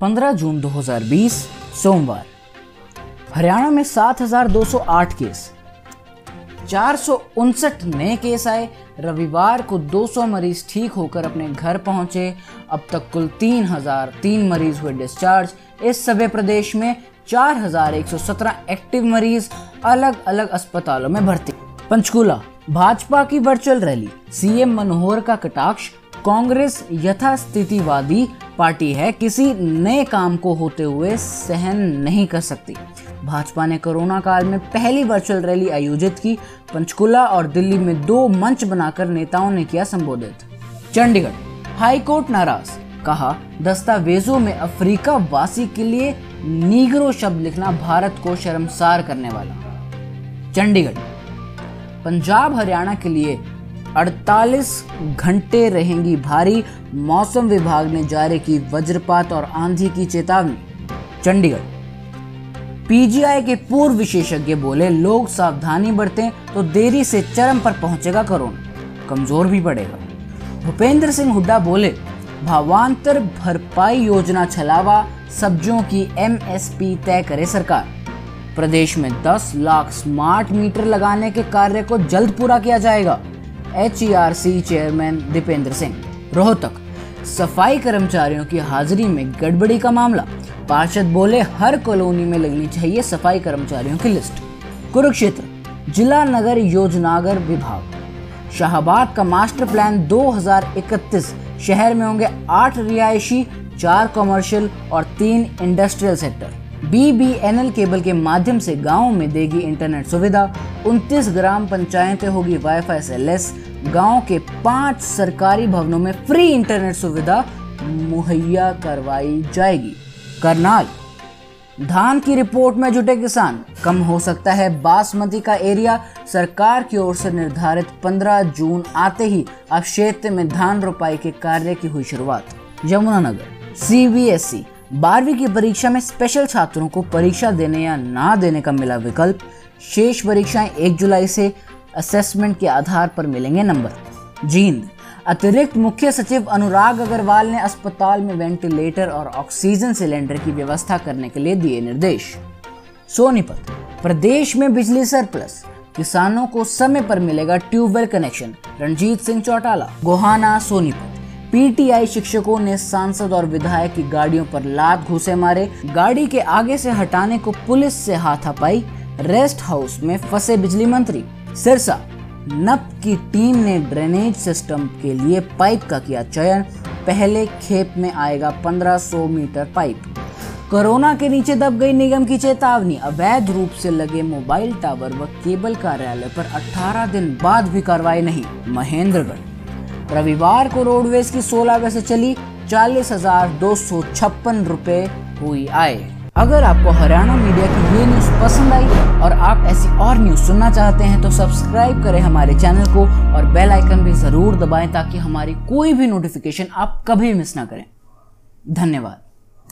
15 जून 2020 सोमवार। हरियाणा में 7,208 केस। चार सौ उनसठ नए केस आए। रविवार को 200 मरीज़ ठीक होकर अपने घर पहुँचे। अब तक कुल 3,003 मरीज़ हुए डिस्चार्ज। इस सभी प्रदेश में 4,117 एक्टिव मरीज़ अलग अलग अस्पतालों में भर्ती। पंचकूला भाजपा की वर्चुअल रैली सीएम मनोहर का कटाक्ष कांग्रेस यथास्थितिवादी पार्टी है। किसी नए काम को होते हुए सहन नहीं कर सकती। भाजपा ने कोरोना काल में पहली वर्चुअल रैली आयोजित की। पंचकुला और दिल्ली में दो मंच बनाकर नेताओं ने किया संबोधित। चंडीगढ़, हाईकोर्ट नाराज़, कहा, दस्तावेजों में अफ्रीका वासी के लिए नीग्रो शब्द लिखना भारत को शर्मसार करने वाला। चंडीगढ़, पंजाब हरियाणा के लिए 48 घंटे रहेंगी भारी। मौसम विभाग ने जारी की वज्रपात और आंधी की चेतावनी। चंडीगढ़। पीजीआई के पूर्व विशेषज्ञ बोले, लोग सावधानी बरतें तो देरी से चरम पर पहुंचेगा कोरोना कमज़ोर भी पड़ेगा। भूपेंद्र सिंह हुड्डा बोले, भावांतर भरपाई योजना छलावा सब्जियों की एमएसपी तय करे सरकार। प्रदेश में 10 लाख स्मार्ट मीटर लगाने के कार्य को जल्द पूरा किया जाएगा। H chairman Dipendra Singh Rohtak. सफ़ाई कर्मचारियों की हाजिरी में गड़बड़ी का मामला। पार्षद बोले, हर कॉलोनी में लगनी चाहिए सफ़ाई कर्मचारियों की लिस्ट। कुरुक्षेत्र, जिला नगर योजनागर विभाग। शाहबाग का मास्टर प्लान 2031 शहर में होंगे आठ रिहायशी, चार कमर्शियल और तीन इंडस्ट्रियल सेक्टर। बीबीएनएल केबल के माध्यम से गाँव में देगी इंटरनेट सुविधा। 29 ग्राम पंचायतें होगी वाईफाई से लेस गाँव के पाँच सरकारी भवनों में फ्री इंटरनेट सुविधा मुहैया करवाई जाएगी। करनाल। धान की रिपोर्ट में जुटे किसान। कम हो सकता है बासमती का एरिया सरकार की ओर से निर्धारित 15 जून आते ही अब क्षेत्र में धान रोपाई के कार्य की हुई शुरुआत। यमुनानगर। सीबीएसई बारहवीं की परीक्षा में स्पेशल छात्रों को परीक्षा देने या ना देने का मिला विकल्प। शेष परीक्षाएँ एक जुलाई से असेसमेंट के आधार पर मिलेंगे नंबर। जींद, अतिरिक्त मुख्य सचिव अनुराग अग्रवाल ने अस्पताल में वेंटिलेटर और ऑक्सीजन सिलेंडर की व्यवस्था करने के लिए दिए निर्देश। सोनीपत, प्रदेश में बिजली सरप्लस किसानों को समय पर मिलेगा tubewell connection Ranjit Singh Chautala, Gohana, Sonipat. PTI शिक्षकों ने सांसद और विधायक की गाड़ियों पर लात घुसे मारे। गाड़ी के आगे से हटाने को पुलिस से हाथापाई। रेस्ट हाउस में फंसे बिजली मंत्री। सिरसा, नप की टीम ने ड्रेनेज सिस्टम के लिए पाइप का किया चयन। पहले खेप में आएगा 1500 मीटर पाइप। कोरोना के नीचे दब गई निगम की चेतावनी। अवैध रूप से लगे मोबाइल टावर व केबल कार्यालय पर 18 दिन बाद भी कार्रवाई नहीं। महेंद्रगढ़ रविवार को रोडवेज़ की 16 बसें चली, चालीस हज़ार दो सौ छप्पन रूपए हुई आय। अगर आपको हरियाणा मीडिया की ये न्यूज़ पसंद आई और आप ऐसी और न्यूज़ सुनना चाहते हैं तो सब्सक्राइब करें हमारे चैनल को और बेल आइकन भी ज़रूर दबाएँ ताकि हमारी कोई भी नोटिफिकेशन आप कभी मिस ना करें। धन्यवाद।